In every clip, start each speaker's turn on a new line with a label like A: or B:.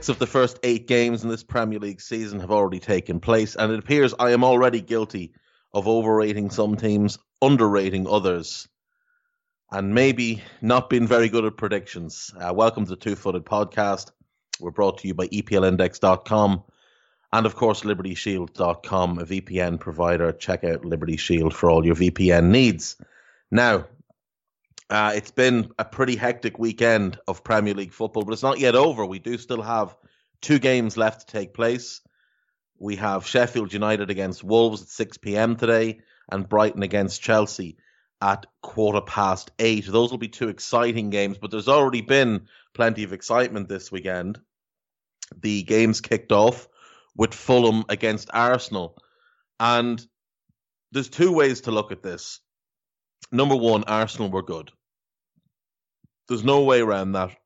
A: Six of the first eight games in this Premier League season have already taken place, and it appears I am already guilty of overrating some teams, underrating others, and maybe not being very good at predictions. Uh, welcome to the Two Footed Podcast. We're brought to you by EPLindex.com and, of course, LibertyShield.com, a VPN provider. Check out Liberty Shield for all your VPN needs. Now, uh, it's been a pretty hectic weekend of Premier League football, but it's not yet over. We do still have two games left to take place. We have Sheffield United against Wolves at 6 p.m. today and Brighton against Chelsea at quarter past eight. Those will be two exciting games, but there's already been plenty of excitement this weekend. The games kicked off with Fulham against Arsenal. And there's two ways to look at this. Number one, Arsenal were good. There's no way around that.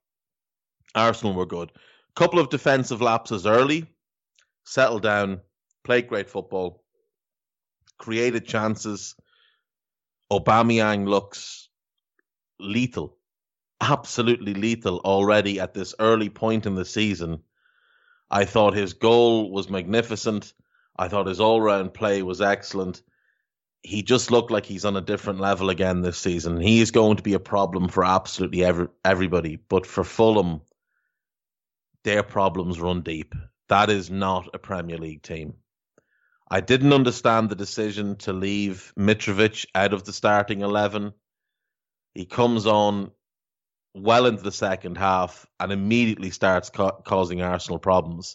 A: Arsenal were good. Couple of defensive lapses early, settled down, played great football, created chances. Aubameyang looks lethal, absolutely lethal already at this early point in the season. I thought his goal was magnificent. I thought his all-round play was excellent he just looked like he's on a different level again this season. He is going to be a problem for absolutely every, everybody. But for Fulham, their problems run deep. That is not a Premier League team. I didn't understand the decision to leave Mitrovic out of the starting 11. He comes on well into the second half and immediately starts ca- causing Arsenal problems.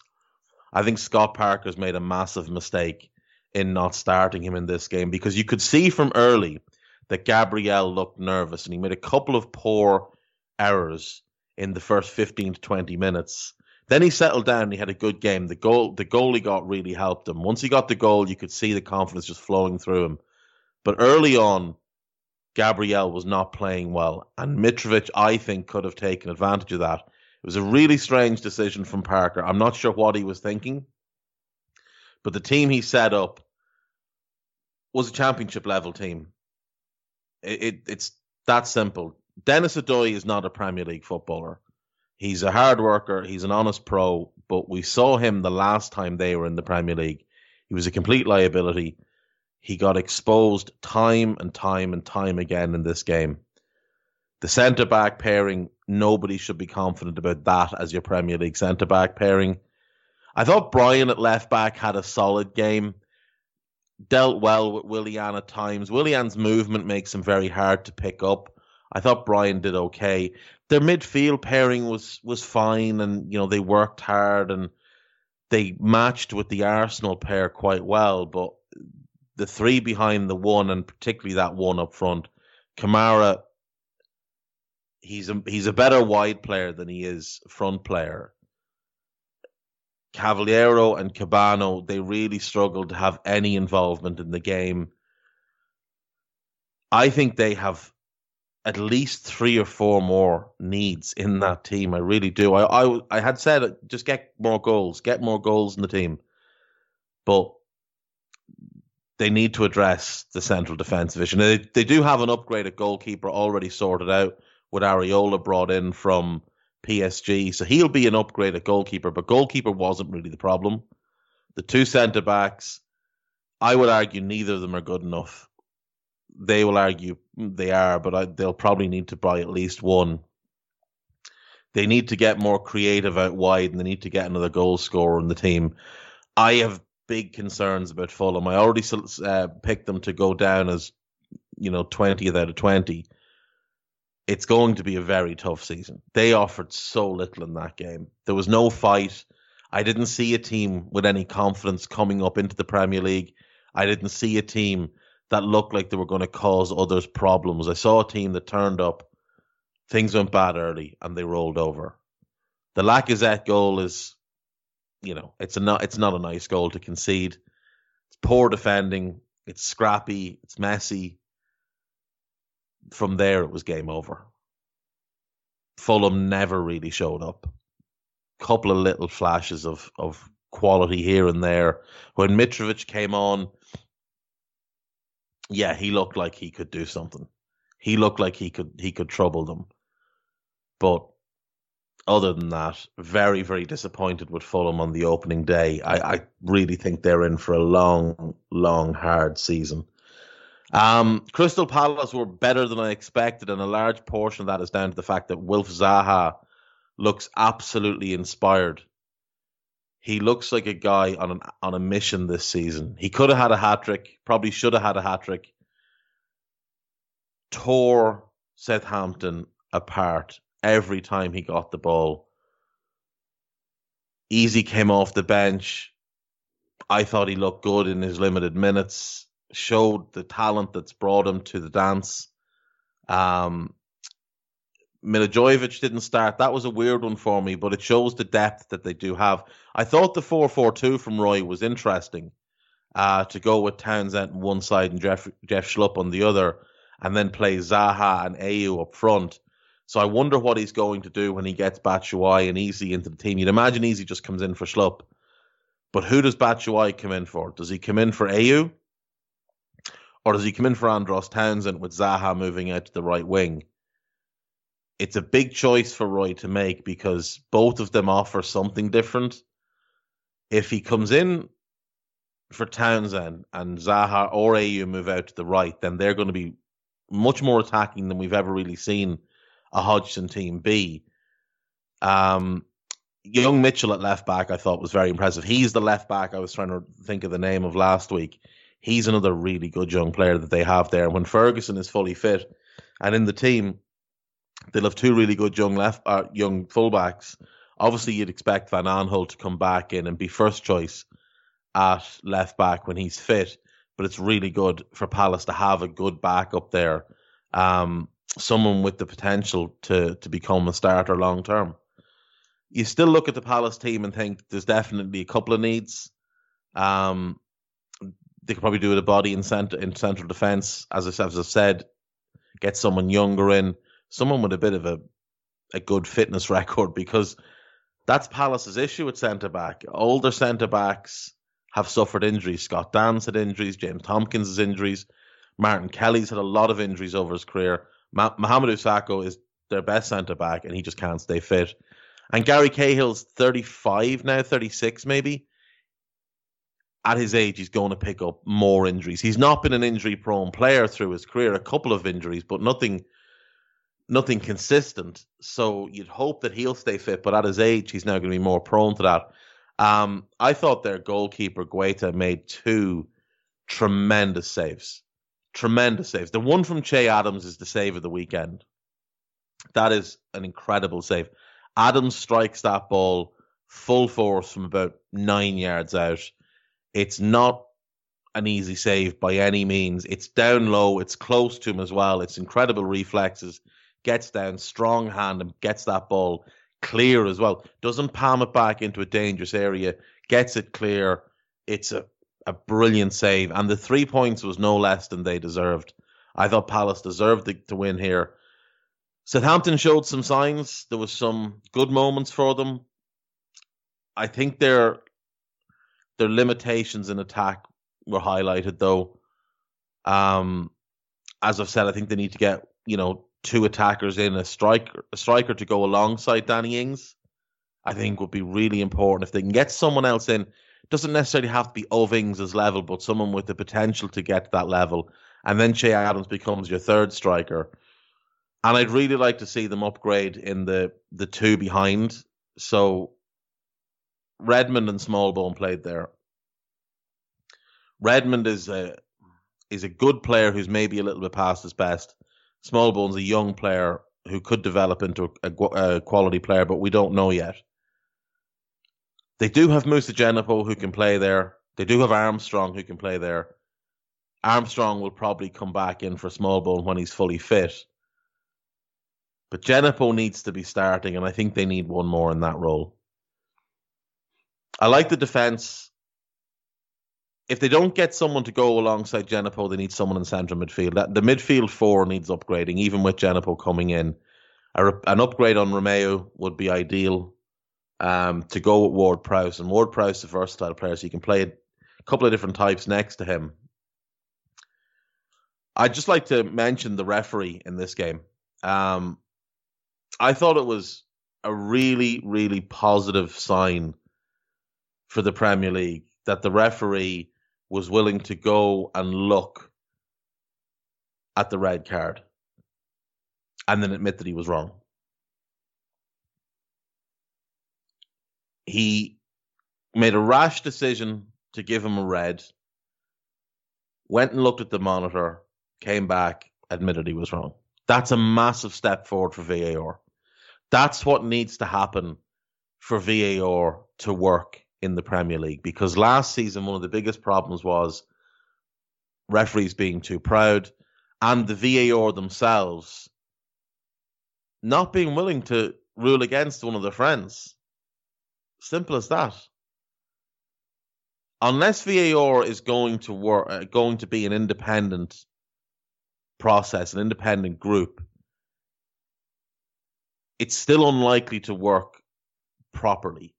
A: I think Scott Parker's made a massive mistake in not starting him in this game because you could see from early that Gabriel looked nervous and he made a couple of poor errors in the first 15 to 20 minutes. Then he settled down he had a good game. The goal the goal he got really helped him. Once he got the goal, you could see the confidence just flowing through him. But early on, Gabriel was not playing well. And Mitrovic, I think, could have taken advantage of that. It was a really strange decision from Parker. I'm not sure what he was thinking. But the team he set up was a championship level team. It, it, it's that simple. Dennis Odoi is not a Premier League footballer. He's a hard worker. He's an honest pro. But we saw him the last time they were in the Premier League. He was a complete liability. He got exposed time and time and time again in this game. The centre back pairing, nobody should be confident about that as your Premier League centre back pairing. I thought Bryan at left back had a solid game. Dealt well with Willian at times. Willian's movement makes him very hard to pick up. I thought Bryan did okay. Their midfield pairing was was fine, and you know they worked hard and they matched with the Arsenal pair quite well. But the three behind the one, and particularly that one up front, Kamara, he's a he's a better wide player than he is front player. Cavaleiro and Cabano, they really struggled to have any involvement in the game. I think they have at least three or four more needs in that team. I really do. I I, I had said uh, just get more goals, get more goals in the team, but they need to address the central defense division. They they do have an upgraded goalkeeper already sorted out with Areola brought in from PSG. So he'll be an upgrade at goalkeeper, but goalkeeper wasn't really the problem. The two centre backs, I would argue neither of them are good enough. They will argue they are, but I, they'll probably need to buy at least one. They need to get more creative out wide, and they need to get another goal scorer in the team. I have big concerns about Fulham. I already uh, picked them to go down as you know twentieth out of twenty it's going to be a very tough season. They offered so little in that game. There was no fight. I didn't see a team with any confidence coming up into the Premier League. I didn't see a team that looked like they were going to cause others problems. I saw a team that turned up, things went bad early, and they rolled over. The Lacazette goal is, you know, it's a not it's not a nice goal to concede. It's poor defending. It's scrappy. It's messy. From there, it was game over. Fulham never really showed up. Couple of little flashes of of quality here and there. When Mitrovic came on, yeah, he looked like he could do something. He looked like he could he could trouble them. But other than that, very, very disappointed with Fulham on the opening day. I, I really think they're in for a long, long, hard season. Um, Crystal Palace were better than I expected, and a large portion of that is down to the fact that Wilf Zaha looks absolutely inspired. He looks like a guy on an on a mission this season. He could have had a hat trick, probably should have had a hat trick. Tore Southampton apart every time he got the ball. Eze came off the bench. I thought he looked good in his limited minutes. Showed the talent that's brought him to the dance. Um, didn't start. That was a weird one for me, but it shows the depth that they do have. I thought the 4 4 2 from Roy was interesting uh, to go with Townsend on one side and Jeff, Jeff Schlupp on the other, and then play Zaha and Ayew up front. So I wonder what he's going to do when he gets Batshuayi and Eze into the team. You'd imagine Eze just comes in for Schlupp. But who does Batshuayi come in for? Does he come in for Ayew? Or does he come in for Andros Townsend with Zaha moving out to the right wing? it's a big choice for Roy to make because both of them offer something different. If he comes in for Townsend and Zaha or Ayew move out to the right, then they're going to be much more attacking than we've ever really seen a Hodgson team be. Um, young Mitchell at left back, I thought was very impressive. He's the left back I was trying to think of the name of last week. He's another really good young player that they have there. And When Ferguson is fully fit and in the team, They'll have two really good young left, uh, young fullbacks. Obviously, you'd expect Van Aanholt to come back in and be first choice at left back when he's fit. But it's really good for Palace to have a good back up there, um, someone with the potential to to become a starter long term. You still look at the Palace team and think there's definitely a couple of needs. Um, they could probably do with a body in center in central defence, as I, as I said, get someone younger in someone with a bit of a a good fitness record because that's Palace's issue at centre back. Older centre backs have suffered injuries. Scott Dann's had injuries. James Tomkins has injuries. Martin Kelly's had a lot of injuries over his career. Mamadou Sakho is their best centre back, and he just can't stay fit. And Gary Cahill's 35 now, 36 maybe. At his age, he's going to pick up more injuries. He's not been an injury prone player through his career, a couple of injuries, but nothing nothing consistent. So you'd hope that he'll stay fit, but at his age, he's now going to be more prone to that. Um, I thought their goalkeeper Guaita made two tremendous saves. Tremendous saves. The one from Che Adams is the save of the weekend. That is an incredible save. Adams strikes that ball full force from about nine yards out. It's not an easy save by any means. It's down low. It's close to him as well. It's incredible reflexes gets down, strong hand, and gets that ball clear as well. Doesn't palm it back into a dangerous area, gets it clear. It's a, a brilliant save. And the three points was no less than they deserved. I thought Palace deserved to, to win here. Southampton showed some signs. There was some good moments for them. I think their their limitations in attack were highlighted though. Um, as I've said, I think they need to get you know two attackers in a striker a striker to go alongside Danny Ings, I think would be really important. If they can get someone else in, doesn't necessarily have to be of Ings' level, but someone with the potential to get to that level. And then Che Adams becomes your third striker. And I'd really like to see them upgrade in the the two behind. So Redmond and Smallbone played there. Redmond is a is a good player who's maybe a little bit past his best. Smallbone's a young player who could develop into a, a, quality player, but we don't know yet. They do have Moussa Djenepo who can play there. They do have Armstrong who can play there. Armstrong will probably come back in for Smallbone when he's fully fit. But Djenepo needs to be starting, and I think they need one more in that role. I like the defense. If they don't get someone to go alongside Djenepo, they need someone in central midfield. The midfield four needs upgrading, even with Djenepo coming in. an upgrade on Romeu would be ideal um, to go with Ward Prowse. And Ward Prowse is a versatile player, so you can play a couple of different types next to him. I'd just like to mention the referee in this game. Um, I thought it was a really, really positive sign for the Premier League that the referee was willing to go and look at the red card and then admit that he was wrong. He made a rash decision to give him a red, went and looked at the monitor, came back, admitted he was wrong. That's a massive step forward for VAR. That's what needs to happen for VAR to work in the Premier League because last season one of the biggest problems was referees being too proud and the VAR themselves not being willing to rule against one of their friends. Simple as that. Unless VAR is going to work, uh, going to be an independent process, an independent group, it's still unlikely to work properly.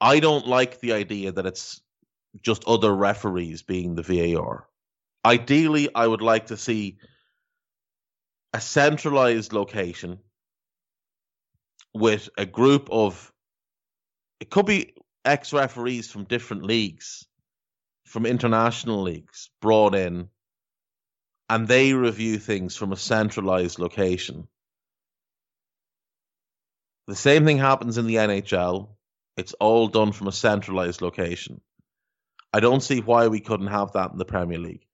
A: I don't like the idea that it's just other referees being the VAR. Ideally, I would like to see a centralized location with a group of it could be ex referees from different leagues, from international leagues brought in, and they review things from a centralized location. The same thing happens in the NHL. It's all done from a centralized location. I don't see why we couldn't have that in the Premier League.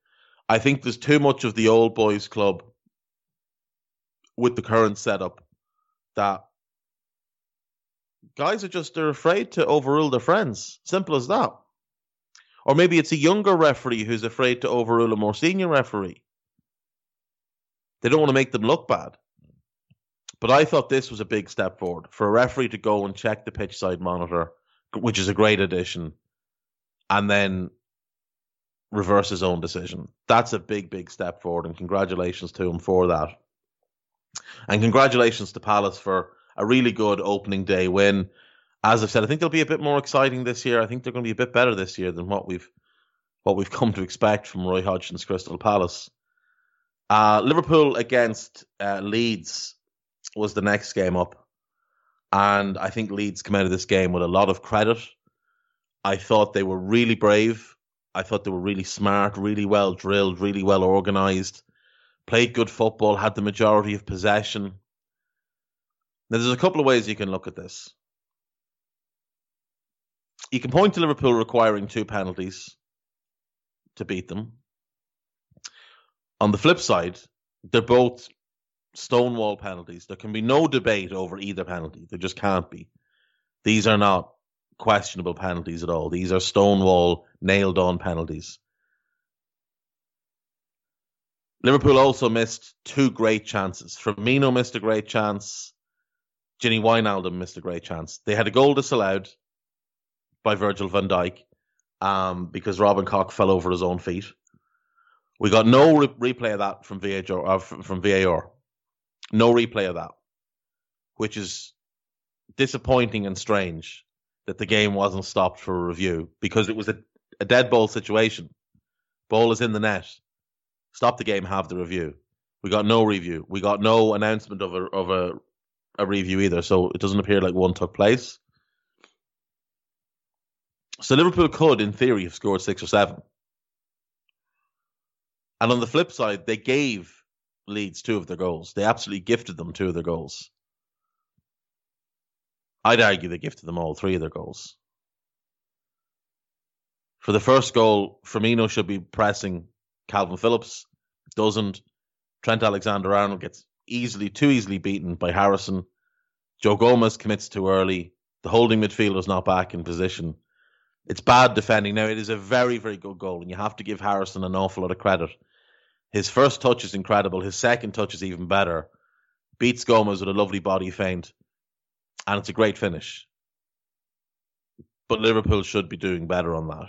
A: I think there's too much of the old boys club with the current setup that guys are just they're afraid to overrule their friends. Simple as that. Or maybe it's a younger referee who's afraid to overrule a more senior referee. They don't want to make them look bad. But I thought this was a big step forward for a referee to go and check the pitch side monitor, which is a great addition, and then reverse his own decision. That's a big, big step forward, and congratulations to him for that. And congratulations to Palace for a really good opening day win. As I've said, I think they'll be a bit more exciting this year. I think they're going to be a bit better this year than what we've what we've come to expect from Roy Hodgson's Crystal Palace. Uh, Liverpool against uh, Leeds was the next game up. And I think Leeds come out of this game with a lot of credit. I thought they were really brave. I thought they were really smart, really well drilled, really well organized, played good football, had the majority of possession. Now, there's a couple of ways you can look at this. You can point to Liverpool requiring two penalties to beat them. On the flip side, they're both stonewall penalties. There can be no debate over either penalty. There just can't be. These are not questionable penalties at all. These are stonewall, nailed on penalties. Liverpool also missed two great chances. Firmino missed a great chance. Gini Wijnaldum missed a great chance. They had a goal disallowed by Virgil van Dijk um, because Robin Koch fell over his own feet. We got no re- replay of that from VAR. Uh, from VAR. No replay of that, which is disappointing and strange that the game wasn't stopped for a review because it was a, a dead ball situation. Ball is in the net. Stop the game, have the review. We got no review. We got no announcement of a of a, a review either, so it doesn't appear like one took place. So Liverpool could, in theory, have scored six or seven. And on the flip side, they gave Leeds two of their goals. They absolutely gifted them two of their goals. I'd argue they gifted them all three of their goals. For the first goal, Firmino should be pressing Calvin Phillips. Doesn't. Trent Alexander Arnold gets easily, too easily beaten by Harrison. Joe Gomez commits too early. The holding midfielder is not back in position. It's bad defending. Now, it is a very, very good goal, and you have to give Harrison an awful lot of credit. His first touch is incredible. His second touch is even better. Beats Gomez with a lovely body feint, and it's a great finish. But Liverpool should be doing better on that.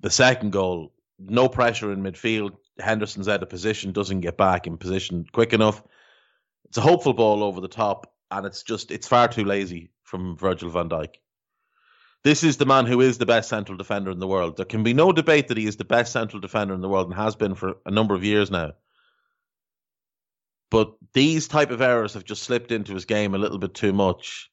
A: The second goal, no pressure in midfield. Henderson's out of position, doesn't get back in position quick enough. It's a hopeful ball over the top, and it's just it's far too lazy from Virgil van Dijk. This is the man who is the best central defender in the world. There can be no debate that he is the best central defender in the world and has been for a number of years now. But these type of errors have just slipped into his game a little bit too much.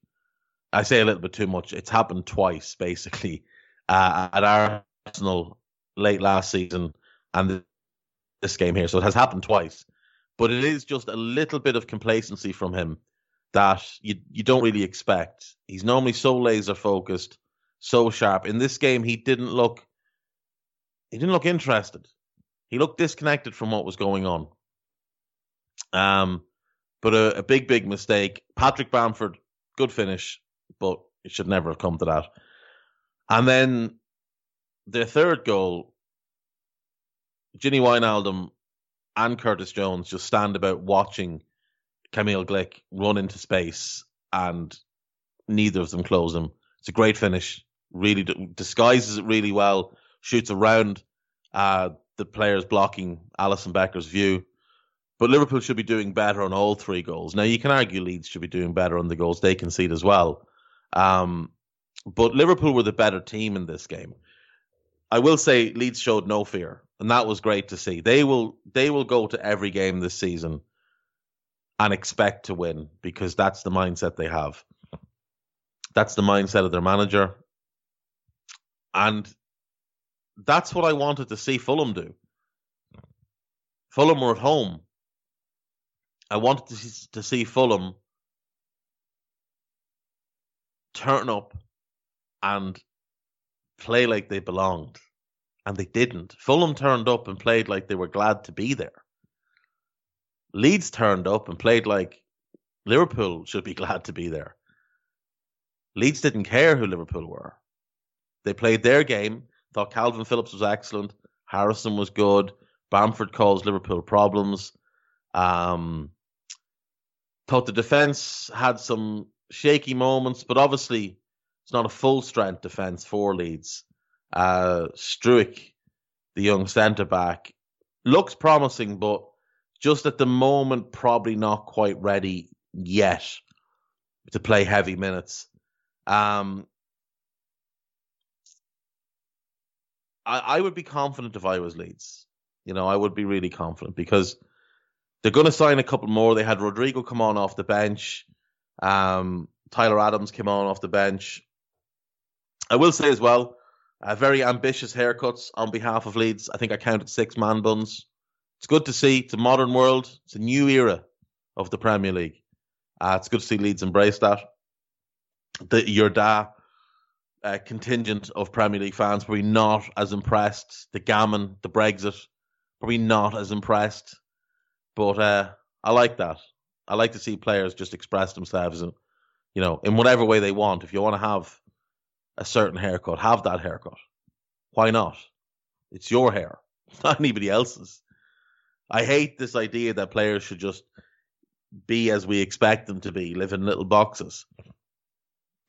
A: I say a little bit too much. It's happened twice, basically, uh, at Arsenal late last season and this game here. So it has happened twice. But it is just a little bit of complacency from him that you you don't really expect. He's normally so laser focused, so sharp. In this game, he didn't look he didn't look interested. He looked disconnected from what was going on. Um, but a, a big, big mistake. Patrick Bamford, good finish, but it should never have come to that. And then their third goal, Gini Wijnaldum and Curtis Jones just stand about watching Camille Glick run into space, and neither of them close him. It's a great finish. Really disguises it really well. Shoots around uh, the players blocking Alisson Becker's view. But Liverpool should be doing better on all three goals. Now you can argue Leeds should be doing better on the goals they concede as well. Um, but Liverpool were the better team in this game. I will say Leeds showed no fear, and that was great to see. They will they will go to every game this season and expect to win because that's the mindset they have. That's the mindset of their manager. And that's what I wanted to see Fulham do. Fulham were at home. I wanted to see, to see Fulham turn up and play like they belonged. And they didn't. Fulham turned up and played like they were glad to be there. Leeds turned up and played like Liverpool should be glad to be there. Leeds didn't care who Liverpool were. They played their game, thought Calvin Phillips was excellent, Harrison was good, Bamford caused Liverpool problems. Um, thought the defence had some shaky moments, but obviously it's not a full strength defence for Leeds. Uh, Struijk, the young centre back, looks promising, but just at the moment, probably not quite ready yet to play heavy minutes. Um, I, I would be confident if I was Leeds. You know, I would be really confident because they're going to sign a couple more. They had Rodrigo come on off the bench. Um, Tyler Adams came on off the bench. I will say as well, uh, very ambitious haircuts on behalf of Leeds. I think I counted six man buns. It's good to see. It's a modern world. It's a new era of the Premier League. Uh, it's good to see Leeds embrace that. The Yorda uh, contingent of Premier League fans probably not as impressed. The gammon, the Brexit, probably not as impressed. But uh, I like that. I like to see players just express themselves and you know in whatever way they want. If you want to have a certain haircut, have that haircut. Why not? It's your hair, not anybody else's. I hate this idea that players should just be as we expect them to be, live in little boxes.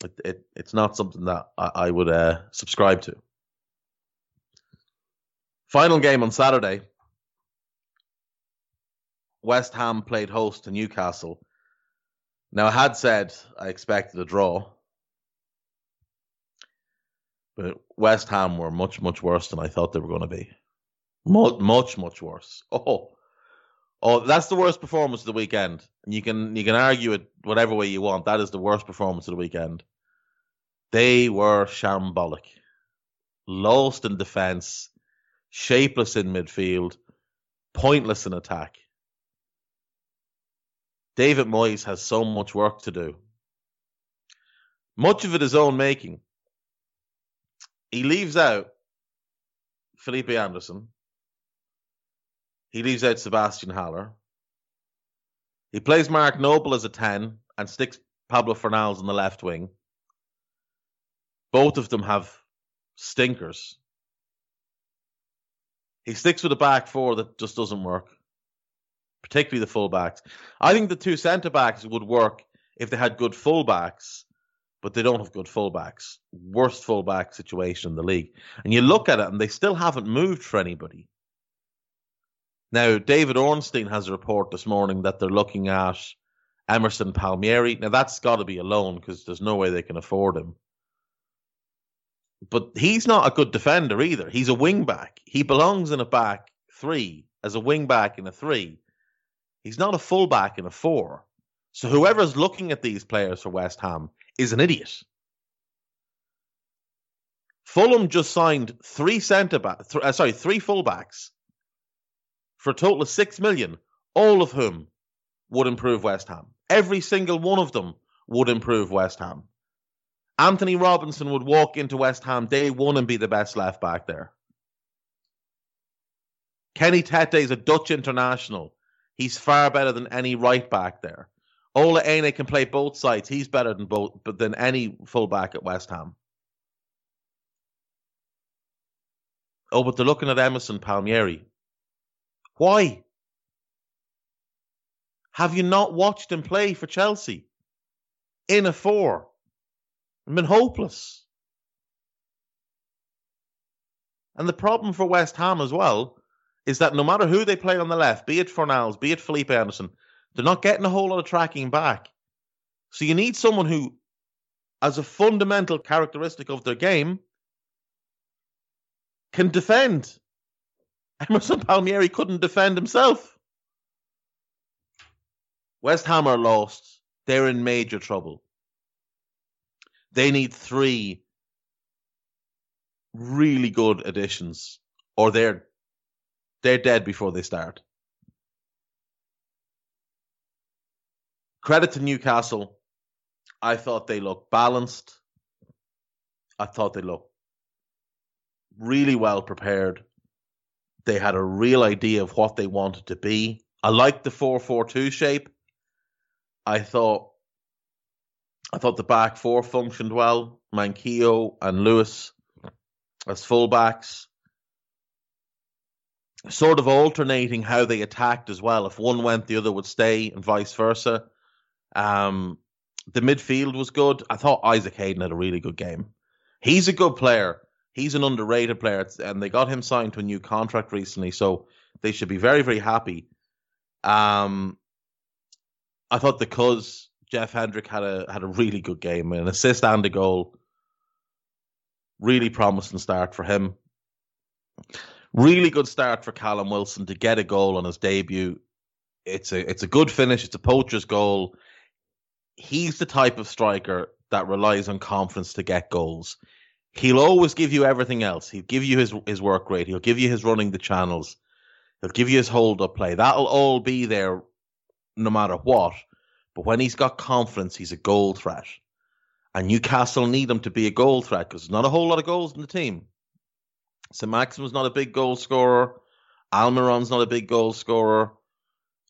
A: It, it it's not something that I, I would uh, subscribe to. Final game on Saturday. West Ham played host to Newcastle. Now I had said I expected a draw. But West Ham were much, much worse than I thought they were going to be. Much, much, much worse. Oh, oh, that's the worst performance of the weekend. And you can you can argue it whatever way you want. That is the worst performance of the weekend. They were shambolic, lost in defence, shapeless in midfield, pointless in attack. David Moyes has so much work to do. Much of it his own making. He leaves out Felipe Anderson. He leaves out Sebastian Haller. He plays Mark Noble as a 10 and sticks Pablo Fornals on the left wing. Both of them have stinkers. He sticks with a back four that just doesn't work, particularly the fullbacks. I think the two centre backs would work if they had good fullbacks, but they don't have good fullbacks. Worst fullback situation in the league. And you look at it, and they still haven't moved for anybody. Now, David Ornstein has a report this morning that they're looking at Emerson Palmieri. Now, that's got to be a loan because there's no way they can afford him. But he's not a good defender either. He's a wing back. He belongs in a back three as a wing back in a three. He's not a full back in a four. So whoever's looking at these players for West Ham is an idiot. Fulham just signed three centre back, th- uh, sorry, three fullbacks for a total of six million, all of whom would improve West Ham. Every single one of them would improve West Ham. Anthony Robinson would walk into West Ham day one and be the best left back there. Kenny Tete is a Dutch international. He's far better than any right back there. Ola Aina can play both sides. He's better than both than any fullback at West Ham. Oh, but they're looking at Emerson Palmieri. Why? Have you not watched him play for Chelsea? In a four. I've been hopeless. And the problem for West Ham as well is that no matter who they play on the left, be it Fornals, be it Felipe Anderson, they're not getting a whole lot of tracking back. So you need someone who, as a fundamental characteristic of their game, can defend. Emerson Palmieri couldn't defend himself. West Ham are lost. They're in major trouble. They need three really good additions, or they're they're dead before they start. Credit to Newcastle. I thought they looked balanced. I thought they looked really well prepared. They had a real idea of what they wanted to be. I liked the 4-4-2 shape. I thought I thought the back four functioned well. Manquillo and Lewis as fullbacks. Sort of alternating how they attacked as well. If one went, the other would stay, and vice versa. Um, the midfield was good. I thought Isaac Hayden had a really good game. He's a good player. He's an underrated player, and they got him signed to a new contract recently, so they should be very, very happy. Um, I thought the cuz Jeff Hendrick had a had a really good game, an assist and a goal. Really promising start for him. Really good start for Callum Wilson to get a goal on his debut. It's a it's a good finish. It's a poacher's goal he's the type of striker that relies on confidence to get goals. He'll always give you everything else. He'll give you his his work rate. He'll give you his running the channels. He'll give you his hold up play. That'll all be there no matter what. But when he's got confidence, he's a goal threat. And Newcastle need him to be a goal threat because there's not a whole lot of goals in the team. St. Maximin's not a big goal scorer. Almiron's not a big goal scorer.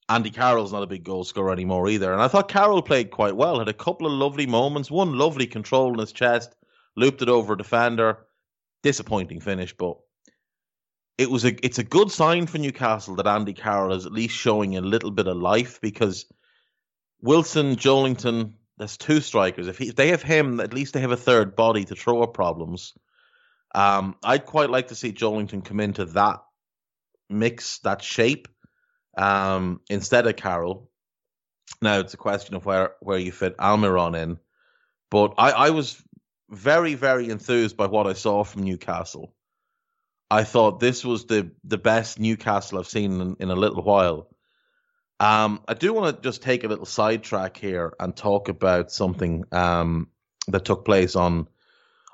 A: Andy Carroll's not a big goal scorer anymore either. And I thought Carroll played quite well. Had a couple of lovely moments. One lovely control in his chest, looped it over a defender. Disappointing finish, but it was a it's a good sign for Newcastle that Andy Carroll is at least showing a little bit of life because Wilson, Joelinton, there's two strikers. If, he, if they have him, at least they have a third body to throw up problems. Um, I'd quite like to see Joelinton come into that mix, that shape um, instead of Carroll. Now it's a question of where where you fit Almiron in, but I, I was very very enthused by what I saw from Newcastle. I thought this was the the best Newcastle I've seen in, in a little while. Um, I do want to just take a little sidetrack here and talk about something um, that took place on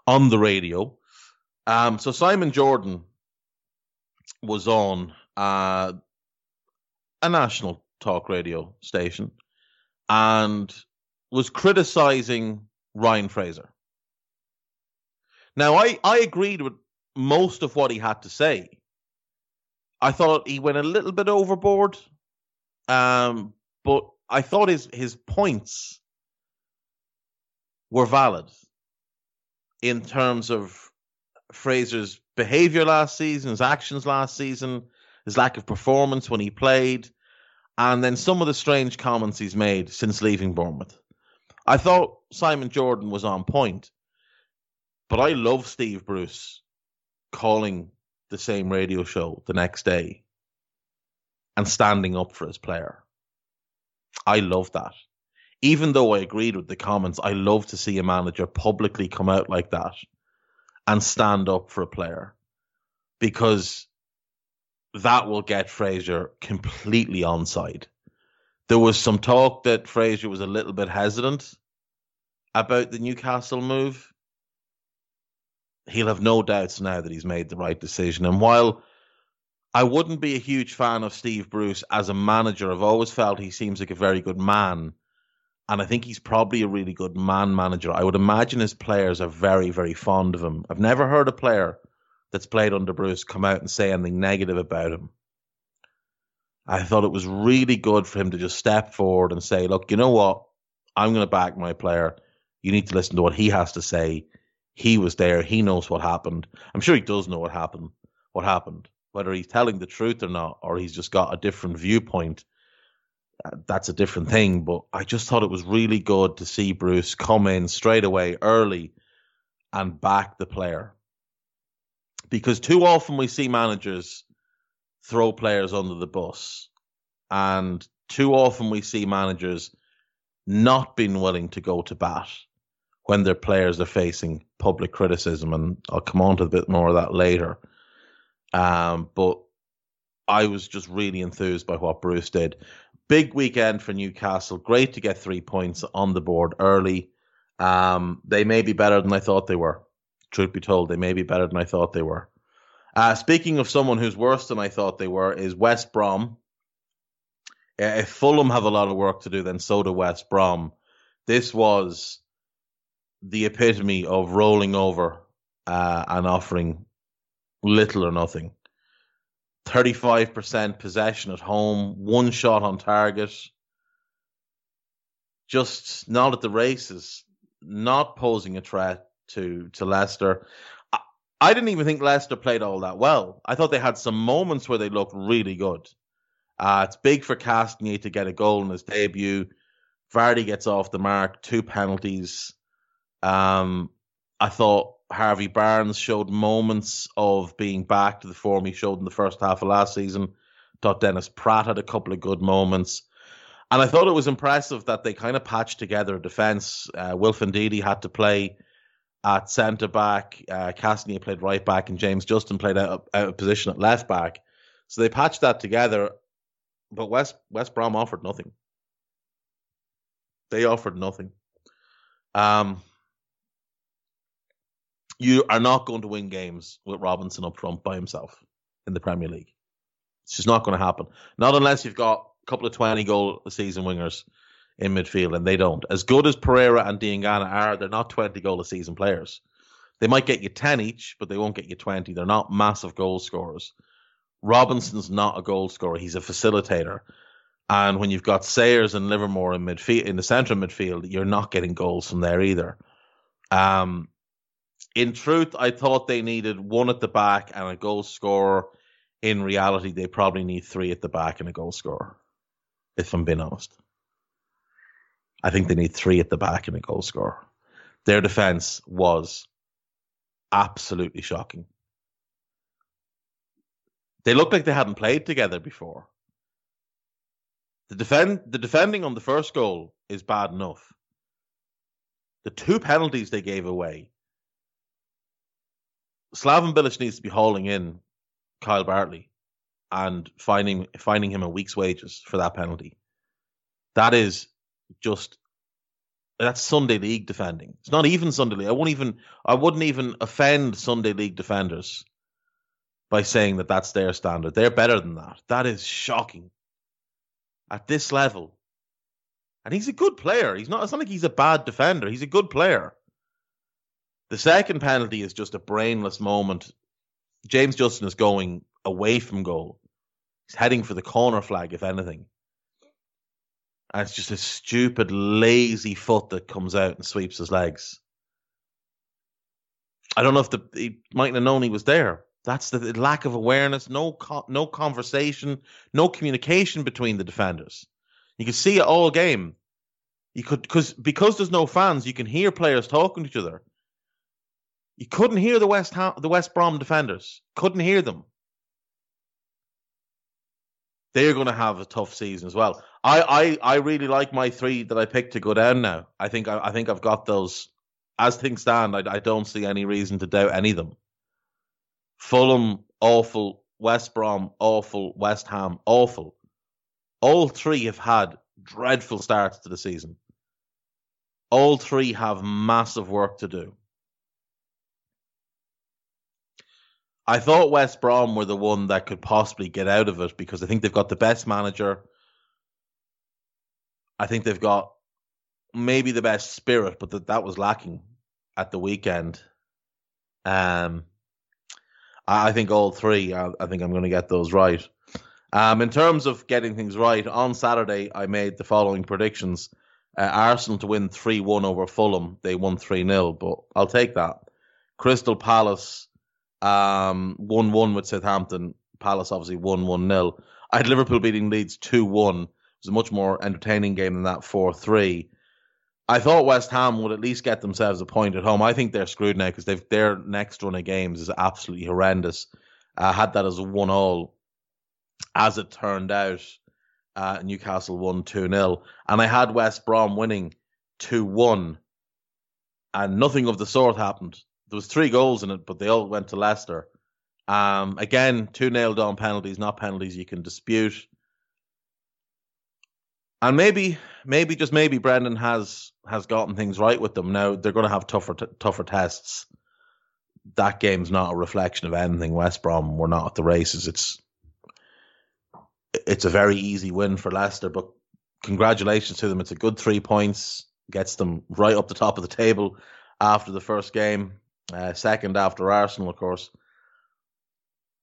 A: on the radio. Um, so Simon Jordan was on uh, a national talk radio station and was criticizing Ryan Fraser. Now, I, I agreed with most of what he had to say. I thought he went a little bit overboard, um, but I thought his, his points were valid in terms of Fraser's behavior last season, his actions last season, his lack of performance when he played, and then some of the strange comments he's made since leaving Bournemouth. I thought Simon Jordan was on point, but I love Steve Bruce calling the same radio show the next day and standing up for his player. I love that. Even though I agreed with the comments, I love to see a manager publicly come out like that and stand up for a player because that will get Fraser completely onside. There was some talk that Fraser was a little bit hesitant about the Newcastle move. He'll have no doubts now that he's made the right decision. And while I wouldn't be a huge fan of Steve Bruce as a manager, I've always felt he seems like a very good man and I think he's probably a really good man manager. I would imagine his players are very, very fond of him. I've never heard a player that's played under Bruce come out and say anything negative about him. I thought it was really good for him to just step forward and say, look, you know what? I'm going to back my player. You need to listen to what he has to say. He was there. He knows what happened. I'm sure he does know what happened. What happened? Whether he's telling the truth or not, or he's just got a different viewpoint uh, that's a different thing. But I just thought it was really good to see Bruce come in straight away early and back the player. Because too often we see managers throw players under the bus, and too often we see managers not being willing to go to bat when their players are facing public criticism. And I'll come on to a bit more of that later. Um, but I was just really enthused by what Bruce did big weekend for Newcastle. Great to get three points on the board early. Um, they may be better than I thought they were. Truth be told, they may be better than I thought they were. Uh, speaking of someone who's worse than I thought they were, is West Brom. Uh, if Fulham have a lot of work to do, then so do West Brom. This was the epitome of rolling over uh, and offering little or nothing. 35% possession at home, one shot on target. Just not at the races, not posing a threat to, to Leicester. I, I didn't even think Leicester played all that well. I thought they had some moments where they looked really good. Uh, it's big for Castagne to get a goal in his debut. Vardy gets off the mark, two penalties. Um, I thought Harvey Barnes showed moments of being back to the form he showed in the first half of last season. Thought Dennis Praet had a couple of good moments. And I thought it was impressive that they kind of patched together a defence. Uh, Wilf Ndidi had to play at centre back. Uh, Castagne played right back, and James Justin played out, out of position at left back. So they patched that together. But West West Brom offered nothing. They offered nothing. Um, you are not going to win games with Robinson up front by himself in the Premier League. It's just not going to happen. Not unless you've got a couple of 20 goal season wingers in midfield, and they don't. As good as Pereira and Diangana are, they're not 20 goal a season players. They might get you 10 each, but they won't get you 20. They're not massive goal scorers. Robinson's not a goal scorer, he's a facilitator. And when you've got Sawyers and Livermore in midfield in the centre midfield, you're not getting goals from there either. Um, in truth, I thought they needed one at the back and a goal scorer. In reality, they probably need three at the back and a goal scorer, if I'm being honest. I think they need three at the back and a goal scorer. Their defense was absolutely shocking. They looked like they hadn't played together before. The defend the defending on the first goal is bad enough. The two penalties they gave away Slaven Bilic needs to be hauling in Kyle Bartley and finding finding him a week's wages for that penalty. That is just that's Sunday League defending. It's not even Sunday League. I won't even I wouldn't even offend Sunday League defenders by saying that that's their standard. They're better than that. That is shocking. At this level. And he's a good player. He's not it's not like he's a bad defender. He's a good player. The second penalty is just a brainless moment. James Justin is going away from goal. He's heading for the corner flag, if anything. And it's just a stupid, lazy foot that comes out and sweeps his legs. I don't know if the he might have known he was there. That's the, the lack of awareness, no co- no conversation, no communication between the defenders. You can see it all game. You could because because there's no fans, you can hear players talking to each other. You couldn't hear the West Ham, the West Brom defenders. Couldn't hear them. They're going to have a tough season as well. I, I, I really like my three that I picked to go down now. I think I, I think I've got those. As things stand, I, I don't see any reason to doubt any of them. Fulham, awful. West Brom, awful. West Ham, awful. All three have had dreadful starts to the season. All three have massive work to do. I thought West Brom were the one that could possibly get out of it because I think they've got the best manager. I think they've got maybe the best spirit, but that that was lacking at the weekend. Um, I, I think all three. I, I think I'm going to get those right. Um, in terms of getting things right, on Saturday I made the following predictions: uh, Arsenal to win three one over Fulham. They won three 0 but I'll take that. Crystal Palace um, 1 1 with Southampton. Palace obviously 1 1 0. I had Liverpool beating Leeds 2 1. It was a much more entertaining game than that 4 3. I thought West Ham would at least get themselves a point at home. I think they're screwed now because their next run of games is absolutely horrendous. I had that as a one all. As it turned out, uh, Newcastle won 2 0. And I had West Brom winning 2 1. And nothing of the sort happened there was three goals in it, but they all went to Leicester. Um, again, two nailed on penalties, not penalties you can dispute. And maybe, maybe just maybe Brendan has has gotten things right with them. Now they're going to have tougher t- tougher tests. That game's not a reflection of anything. West Brom were not at the races. It's it's a very easy win for Leicester, but congratulations to them. It's a good three points, gets them right up the top of the table after the first game uh, second after Arsenal, of course.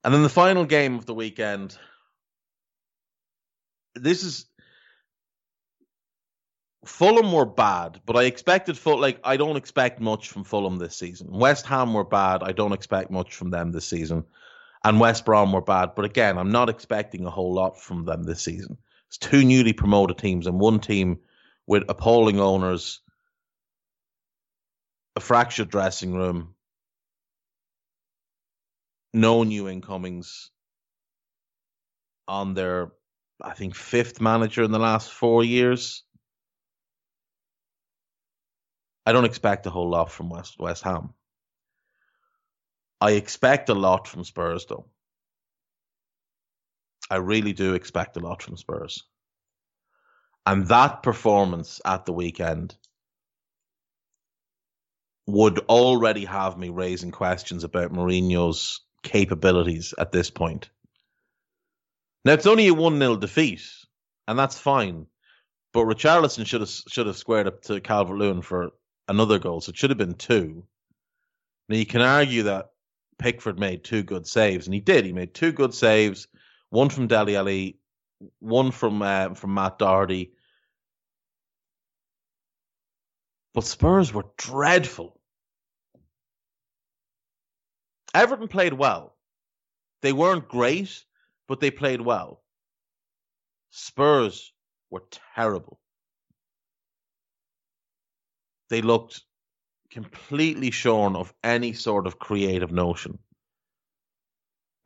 A: And then the final game of the weekend. This is Fulham were bad, but I expected Fulham. Like I don't expect much from Fulham this season. West Ham were bad. I don't expect much from them this season. And West Brom were bad, but again, I'm not expecting a whole lot from them this season. It's two newly promoted teams and one team with appalling owners, a fractured dressing room, no new incomings on their, I think, fifth manager in the last four years. I don't expect a whole lot from West West Ham. I expect a lot from Spurs, though. I really do expect a lot from Spurs. And that performance at the weekend would already have me raising questions about Mourinho's capabilities at this point. Now it's only a one 0 defeat, and that's fine. But Richarlison should have should have squared up to Calvert Lewin for another goal, so it should have been two. Now you can argue that Pickford made two good saves, and he did. He made two good saves, one from Dele Alli, one from uh, from Matt Doherty. But Spurs were dreadful. Everton played well. They weren't great, but they played well. Spurs were terrible. They looked completely shorn of any sort of creative notion.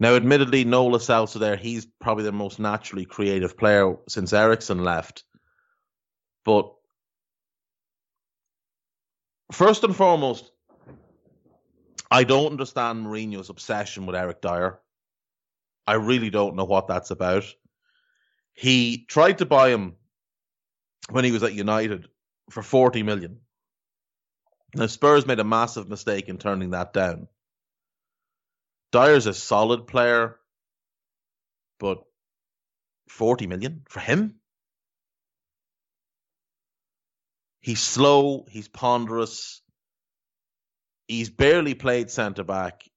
A: Now, admittedly, no Lo Celso there. He's probably the most naturally creative player since Eriksen left. But first and foremost, I don't understand Mourinho's obsession with Eric Dier. I really don't know what that's about. He tried to buy him when he was at United for 40 million. Now, Spurs made a massive mistake in turning that down. Dier's a solid player, but 40 million for him? He's slow, he's ponderous, he's barely played centre back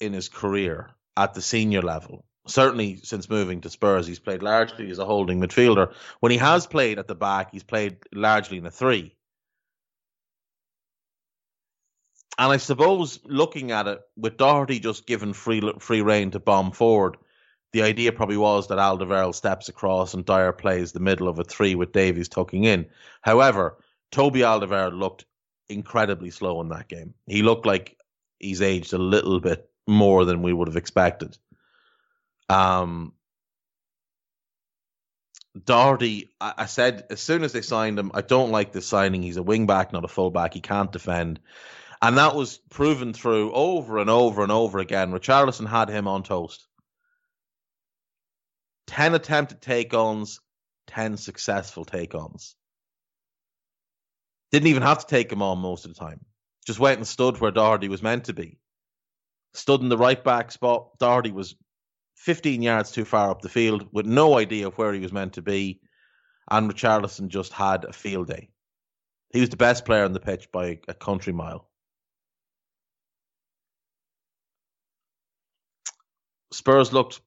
A: in his career at the senior level. Certainly since moving to Spurs, he's played largely as a holding midfielder. When he has played at the back, he's played largely in a three. And I suppose looking at it, with Doherty just given free free reign to bomb forward, the idea probably was that Alderweireld steps across and Dier plays the middle of a three with Davies tucking in. However, Toby Alderweireld looked incredibly slow in that game. He looked like he's aged a little bit more than we would have expected. Um, Doherty, I, I said as soon as they signed him, I don't like this signing. He's a wing back, not a fullback. He can't defend. And that was proven through over and over and over again. Richarlison had him on toast. 10 attempted take ons, 10 successful take ons. Didn't even have to take him on most of the time. Just went and stood where Doherty was meant to be. Stood in the right back spot. Doherty was 15 yards too far up the field with no idea of where he was meant to be. And Richarlison just had a field day. He was the best player on the pitch by a country mile. Spurs looked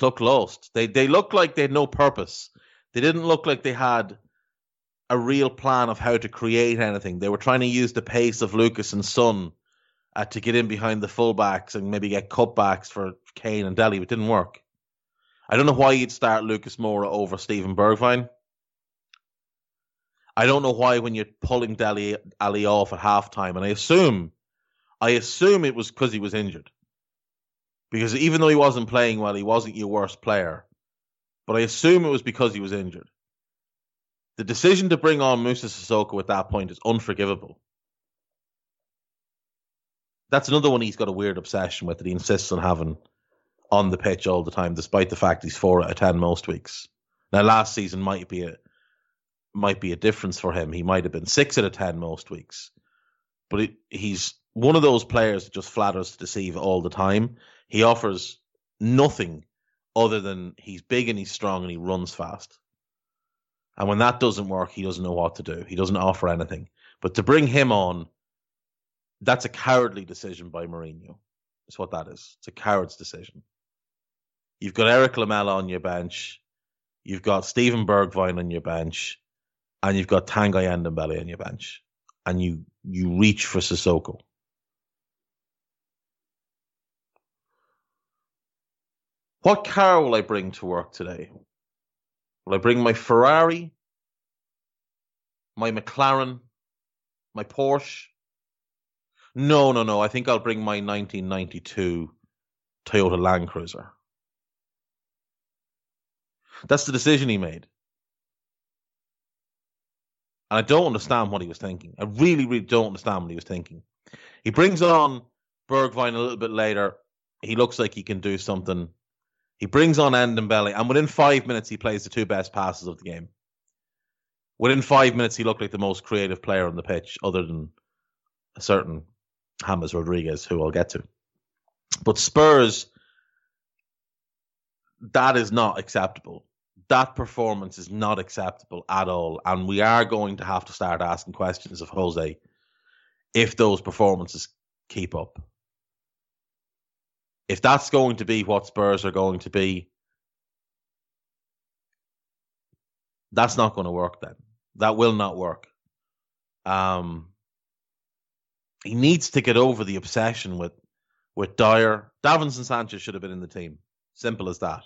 A: looked lost. They they looked like they had no purpose. They didn't look like they had a real plan of how to create anything. They were trying to use the pace of Lucas and Son uh, to get in behind the fullbacks and maybe get cutbacks for Kane and Dele. It didn't work. I don't know why you'd start Lucas Moura over Steven Bergwijn. I don't know why when you're pulling Dele Alli off at halftime, and I assume, I assume it was because he was injured. Because even though he wasn't playing well, he wasn't your worst player. But I assume it was because he was injured. The decision to bring on Musa Sissoko at that point is unforgivable. That's another one he's got a weird obsession with that he insists on having on the pitch all the time, despite the fact he's four out of ten most weeks. Now, last season might be a might be a difference for him. He might have been six out of ten most weeks, but it, he's one of those players that just flatters to deceive all the time. He offers nothing other than he's big and he's strong and he runs fast. And when that doesn't work, he doesn't know what to do. He doesn't offer anything. But to bring him on, that's a cowardly decision by Mourinho. That's what that is. It's a coward's decision. You've got Eric Lamela on your bench. You've got Steven Bergwijn on your bench. And you've got Tanguy Ndombele on your bench. And you, you reach for Sissoko. What car will I bring to work today? Will I bring my Ferrari, my McLaren, my Porsche? No, no, no. I think I'll bring my 1992 Toyota Land Cruiser. That's the decision he made. And I don't understand what he was thinking. I really, really don't understand what he was thinking. He brings on Bergwijn a little bit later. He looks like he can do something he brings on Ndombele, and within five minutes, he plays the two best passes of the game. Within five minutes, he looked like the most creative player on the pitch, other than a certain James Rodriguez, who I'll get to. But Spurs, that is not acceptable. That performance is not acceptable at all. And we are going to have to start asking questions of Jose if those performances keep up if that's going to be what Spurs are going to be, that's not going to work then. That will not work. Um, he needs to get over the obsession with with Dier. Davinson Sanchez should have been in the team. Simple as that.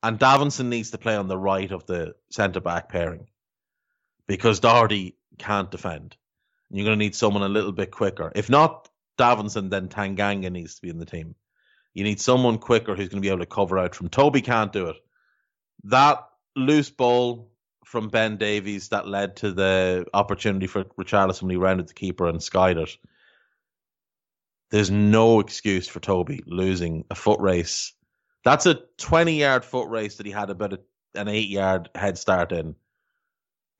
A: And Davinson needs to play on the right of the centre back pairing because Doherty can't defend. You're going to need someone a little bit quicker. If not Davinson, then Tanganga needs to be in the team. You need someone quicker who's going to be able to cover out from Toby can't do it. That loose ball from Ben Davies that led to the opportunity for Richarlison when he rounded the keeper and skied it. There's no excuse for Toby losing a foot race. That's a 20 yard foot race that he had about a, an eight yard head start in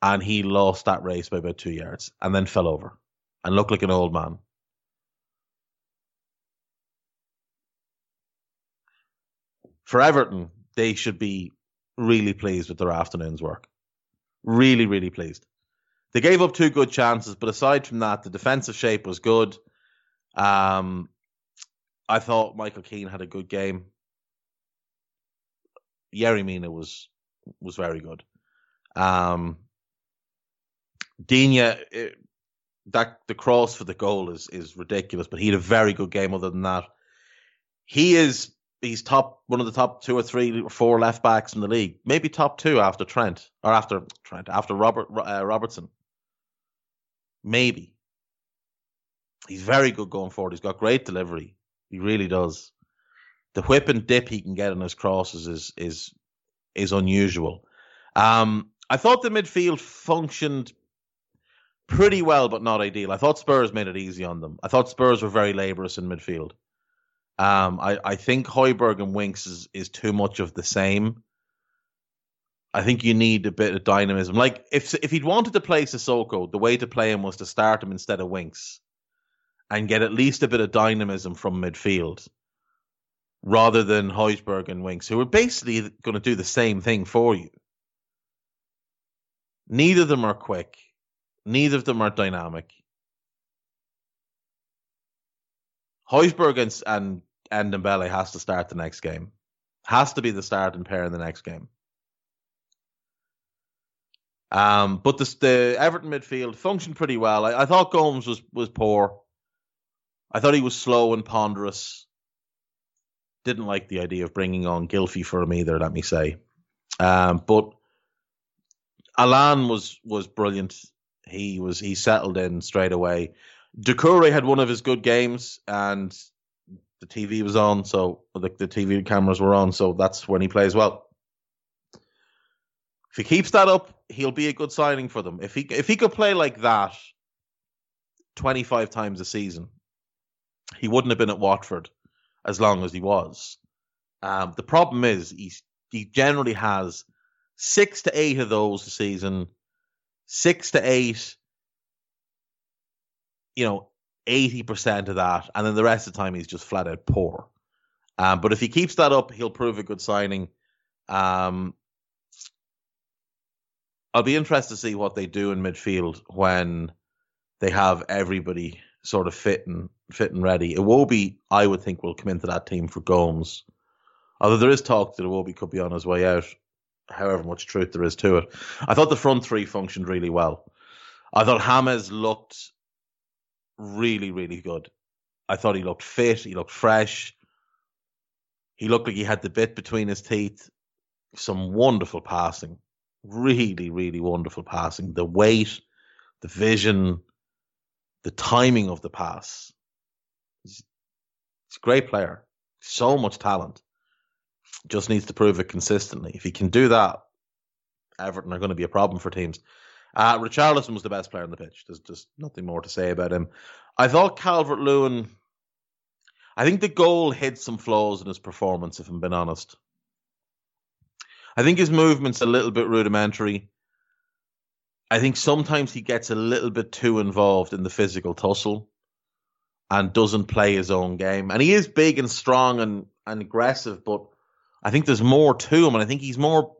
A: and he lost that race by about two yards and then fell over and looked like an old man. For Everton, they should be really pleased with their afternoon's work. Really, really pleased. They gave up two good chances, but aside from that, the defensive shape was good. Um, I thought Michael Keane had a good game. Yerry Mina was was very good. Um, Digne, eh, that the cross for the goal is is ridiculous, but he had a very good game. Other than that, he is he's top one of the top two or three or four left backs in the league, maybe top two after Trent or after Trent after Robert uh, Robertson, maybe. He's very good going forward. He's got great delivery. He really does. The whip and dip he can get in his crosses is is is unusual. Um, I thought the midfield functioned pretty well, but not ideal. I thought Spurs made it easy on them. I thought Spurs were very laborious in midfield. Um, I, I think Højbjerg and Winks is, is too much of the same. I think you need a bit of dynamism. Like if if he'd wanted to play Sissoko, the way to play him was to start him instead of Winks, and get at least a bit of dynamism from midfield, rather than Højbjerg and Winks, who are basically going to do the same thing for you. Neither of them are quick. Neither of them are dynamic. Højbjerg and, and, and Dembele has to start the next game. Has to be the starting pair in the next game. Um, but the, the Everton midfield functioned pretty well. I, I thought Gomes was, was poor. I thought he was slow and ponderous. Didn't like the idea of bringing on Gylfi for him either, let me say. Um, but Allan was was brilliant. He was he settled in straight away. Doucouré had one of his good games, and the TV was on, so the, the TV cameras were on, so that's when he plays well. If he keeps that up, he'll be a good signing for them. If he if he could play like that twenty five times a season, he wouldn't have been at Watford as long as he was. Um, the problem is he's he generally has six to eight of those a season, six to eight you know, 80% of that, and then the rest of the time he's just flat out poor. Um, but if he keeps that up, he'll prove a good signing. Um, I'll be interested to see what they do in midfield when they have everybody sort of fit and fit and ready. Iwobi, I would think, will come into that team for Gomes. Although there is talk that Iwobi could be on his way out, however much truth there is to it. I thought the front three functioned really well. I thought James looked really, really good. I thought he looked fit. He looked fresh. He looked like he had the bit between his teeth. Some wonderful passing. Really, really wonderful passing. The weight, the vision, the timing of the pass. He's a great player. So much talent. Just needs to prove it consistently. If he can do that, Everton are going to be a problem for teams. Uh, Richarlison was the best player on the pitch. There's just nothing more to say about him. I thought Calvert Lewin. I think the goal hid some flaws in his performance, if I'm being honest. I think his movement's a little bit rudimentary. I think sometimes he gets a little bit too involved in the physical tussle and doesn't play his own game. And he is big and strong and, and aggressive, but I think there's more to him. And I think he's more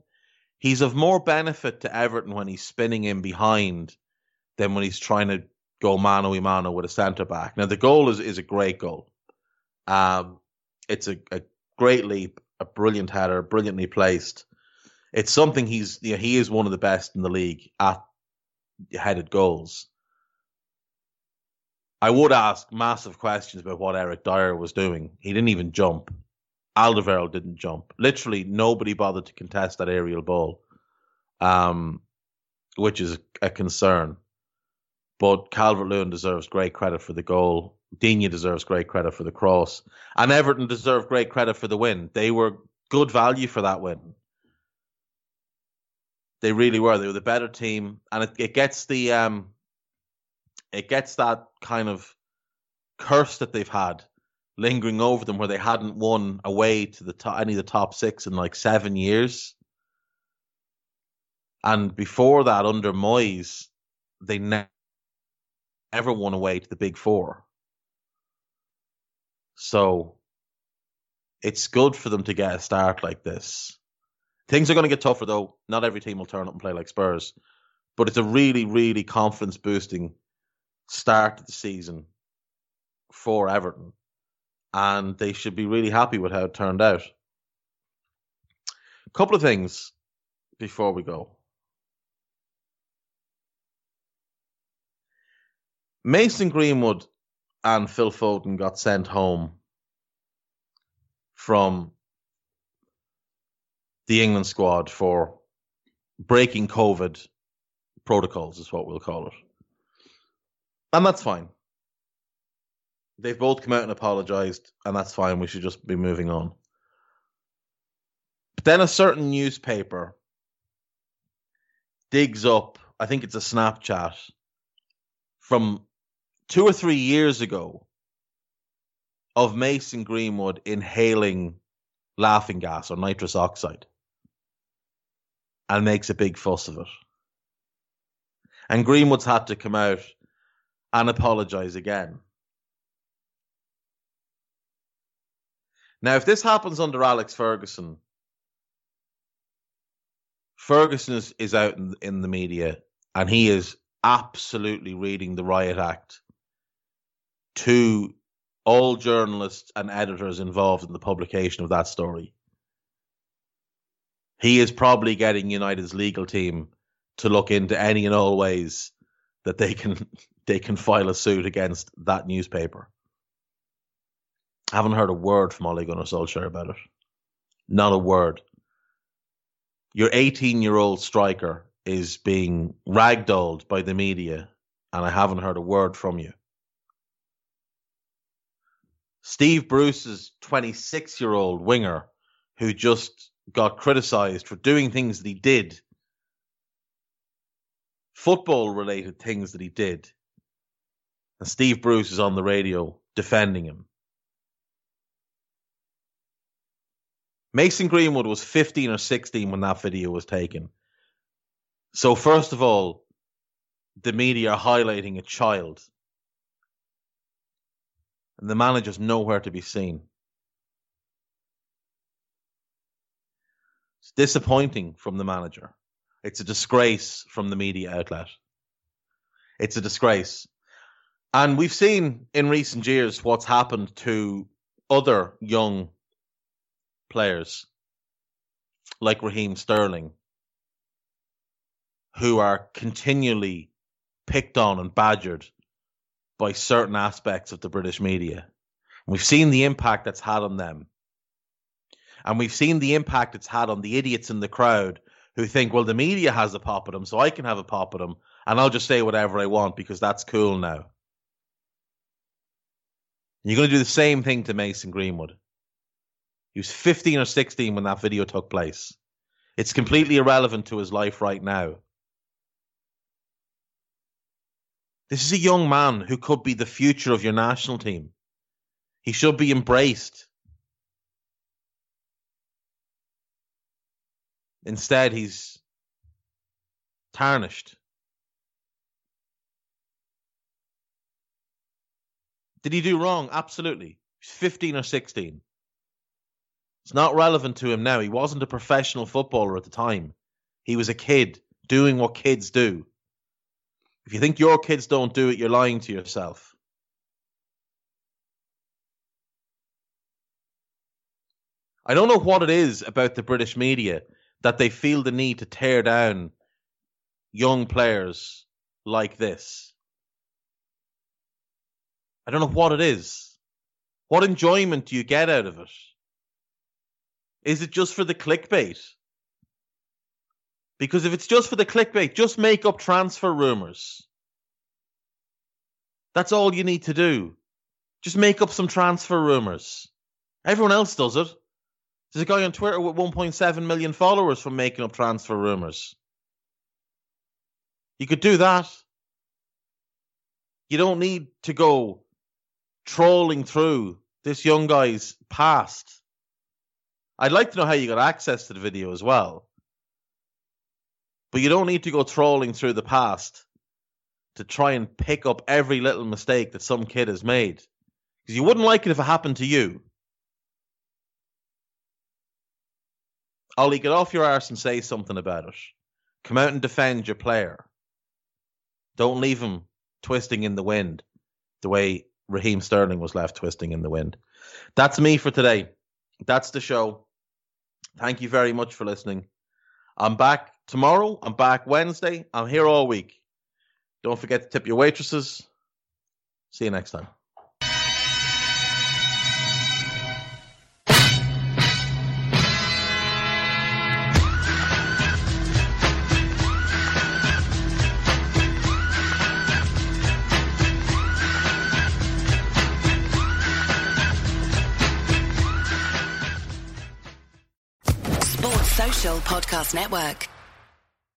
A: he's of more benefit to Everton when he's spinning in behind than when he's trying to go mano a mano with a centre back. Now the goal is is a great goal. Um, it's a, a great leap, a brilliant header, brilliantly placed. It's something he's you know, he is one of the best in the league at headed goals. I would ask massive questions about what Eric Dier was doing. He didn't even jump. Alderweireld didn't jump. Literally, nobody bothered to contest that aerial ball, um, which is a concern. But Calvert Lewin deserves great credit for the goal. Digne deserves great credit for the cross. And Everton deserve great credit for the win. They were good value for that win. They really were. They were the better team. And it, it gets the um it gets that kind of curse that they've had lingering over them where they hadn't won away to the top, any of the top six in like seven years. And before that, under Moyes, they ne- never won away to the big four. So it's good for them to get a start like this. Things are going to get tougher though. Not every team will turn up and play like Spurs, but it's a really, really confidence boosting start to the season for Everton and they should be really happy with how it turned out. A couple of things before we go. Mason Greenwood and Phil Foden got sent home from the England squad for breaking COVID protocols, is what we'll call it. And that's fine. They've both come out and apologized, and that's fine. We should just be moving on. But then a certain newspaper digs up, I think it's a Snapchat from two or three years ago of Mason Greenwood inhaling laughing gas or nitrous oxide and makes a big fuss of it. And Greenwood's had to come out and apologize again. Now, if this happens under Alex Ferguson, Ferguson is, is out in, in the media and he is absolutely reading the riot act to all journalists and editors involved in the publication of that story. He is probably getting United's legal team to look into any and all ways that they can they can file a suit against that newspaper. I haven't heard a word from Ole Gunnar Solskjaer about it. Not a word. Your 18 year old striker is being ragdolled by the media, and I haven't heard a word from you. Steve Bruce's 26 year old winger, who just got criticized for doing things that he did, football related things that he did, and Steve Bruce is on the radio defending him. Mason Greenwood was 15 or 16 when that video was taken. So, first of all, the media are highlighting a child, and the manager's nowhere to be seen. It's disappointing from the manager. It's a disgrace from the media outlet. It's a disgrace. And we've seen in recent years what's happened to other young players like Raheem Sterling who are continually picked on and badgered by certain aspects of the British media. We've seen the impact that's had on them. And we've seen the impact it's had on the idiots in the crowd who think, well, the media has a pop at them, so I can have a pop at them, and I'll just say whatever I want because that's cool now. You're going to do the same thing to Mason Greenwood. He was 15 or 16 when that video took place. It's completely irrelevant to his life right now. This is a young man who could be the future of your national team. He should be embraced. Instead, he's tarnished. Did he do wrong? Absolutely. He's 15 or 16. It's not relevant to him now. He wasn't a professional footballer at the time. He was a kid doing what kids do. If you think your kids don't do it, you're lying to yourself. I don't know what it is about the British media that they feel the need to tear down young players like this. I don't know what it is. What enjoyment do you get out of it? Is it just for the clickbait? Because if it's just for the clickbait, just make up transfer rumors. That's all you need to do. Just make up some transfer rumors. Everyone else does it. There's a guy on Twitter with 1.7 million followers from making up transfer rumors. You could do that. You don't need to go trolling through this young guy's past. I'd like to know how you got access to the video as well. But you don't need to go trolling through the past to try and pick up every little mistake that some kid has made. Because you wouldn't like it if it happened to you. Ollie, get off your arse and say something about it. Come out and defend your player. Don't leave him twisting in the wind the way Raheem Sterling was left twisting in the wind. That's me for today. That's the show. Thank you very much for listening. I'm back tomorrow. I'm back Wednesday. I'm here all week. Don't forget to tip your waitresses.
B: See you next time.
C: Podcast Network.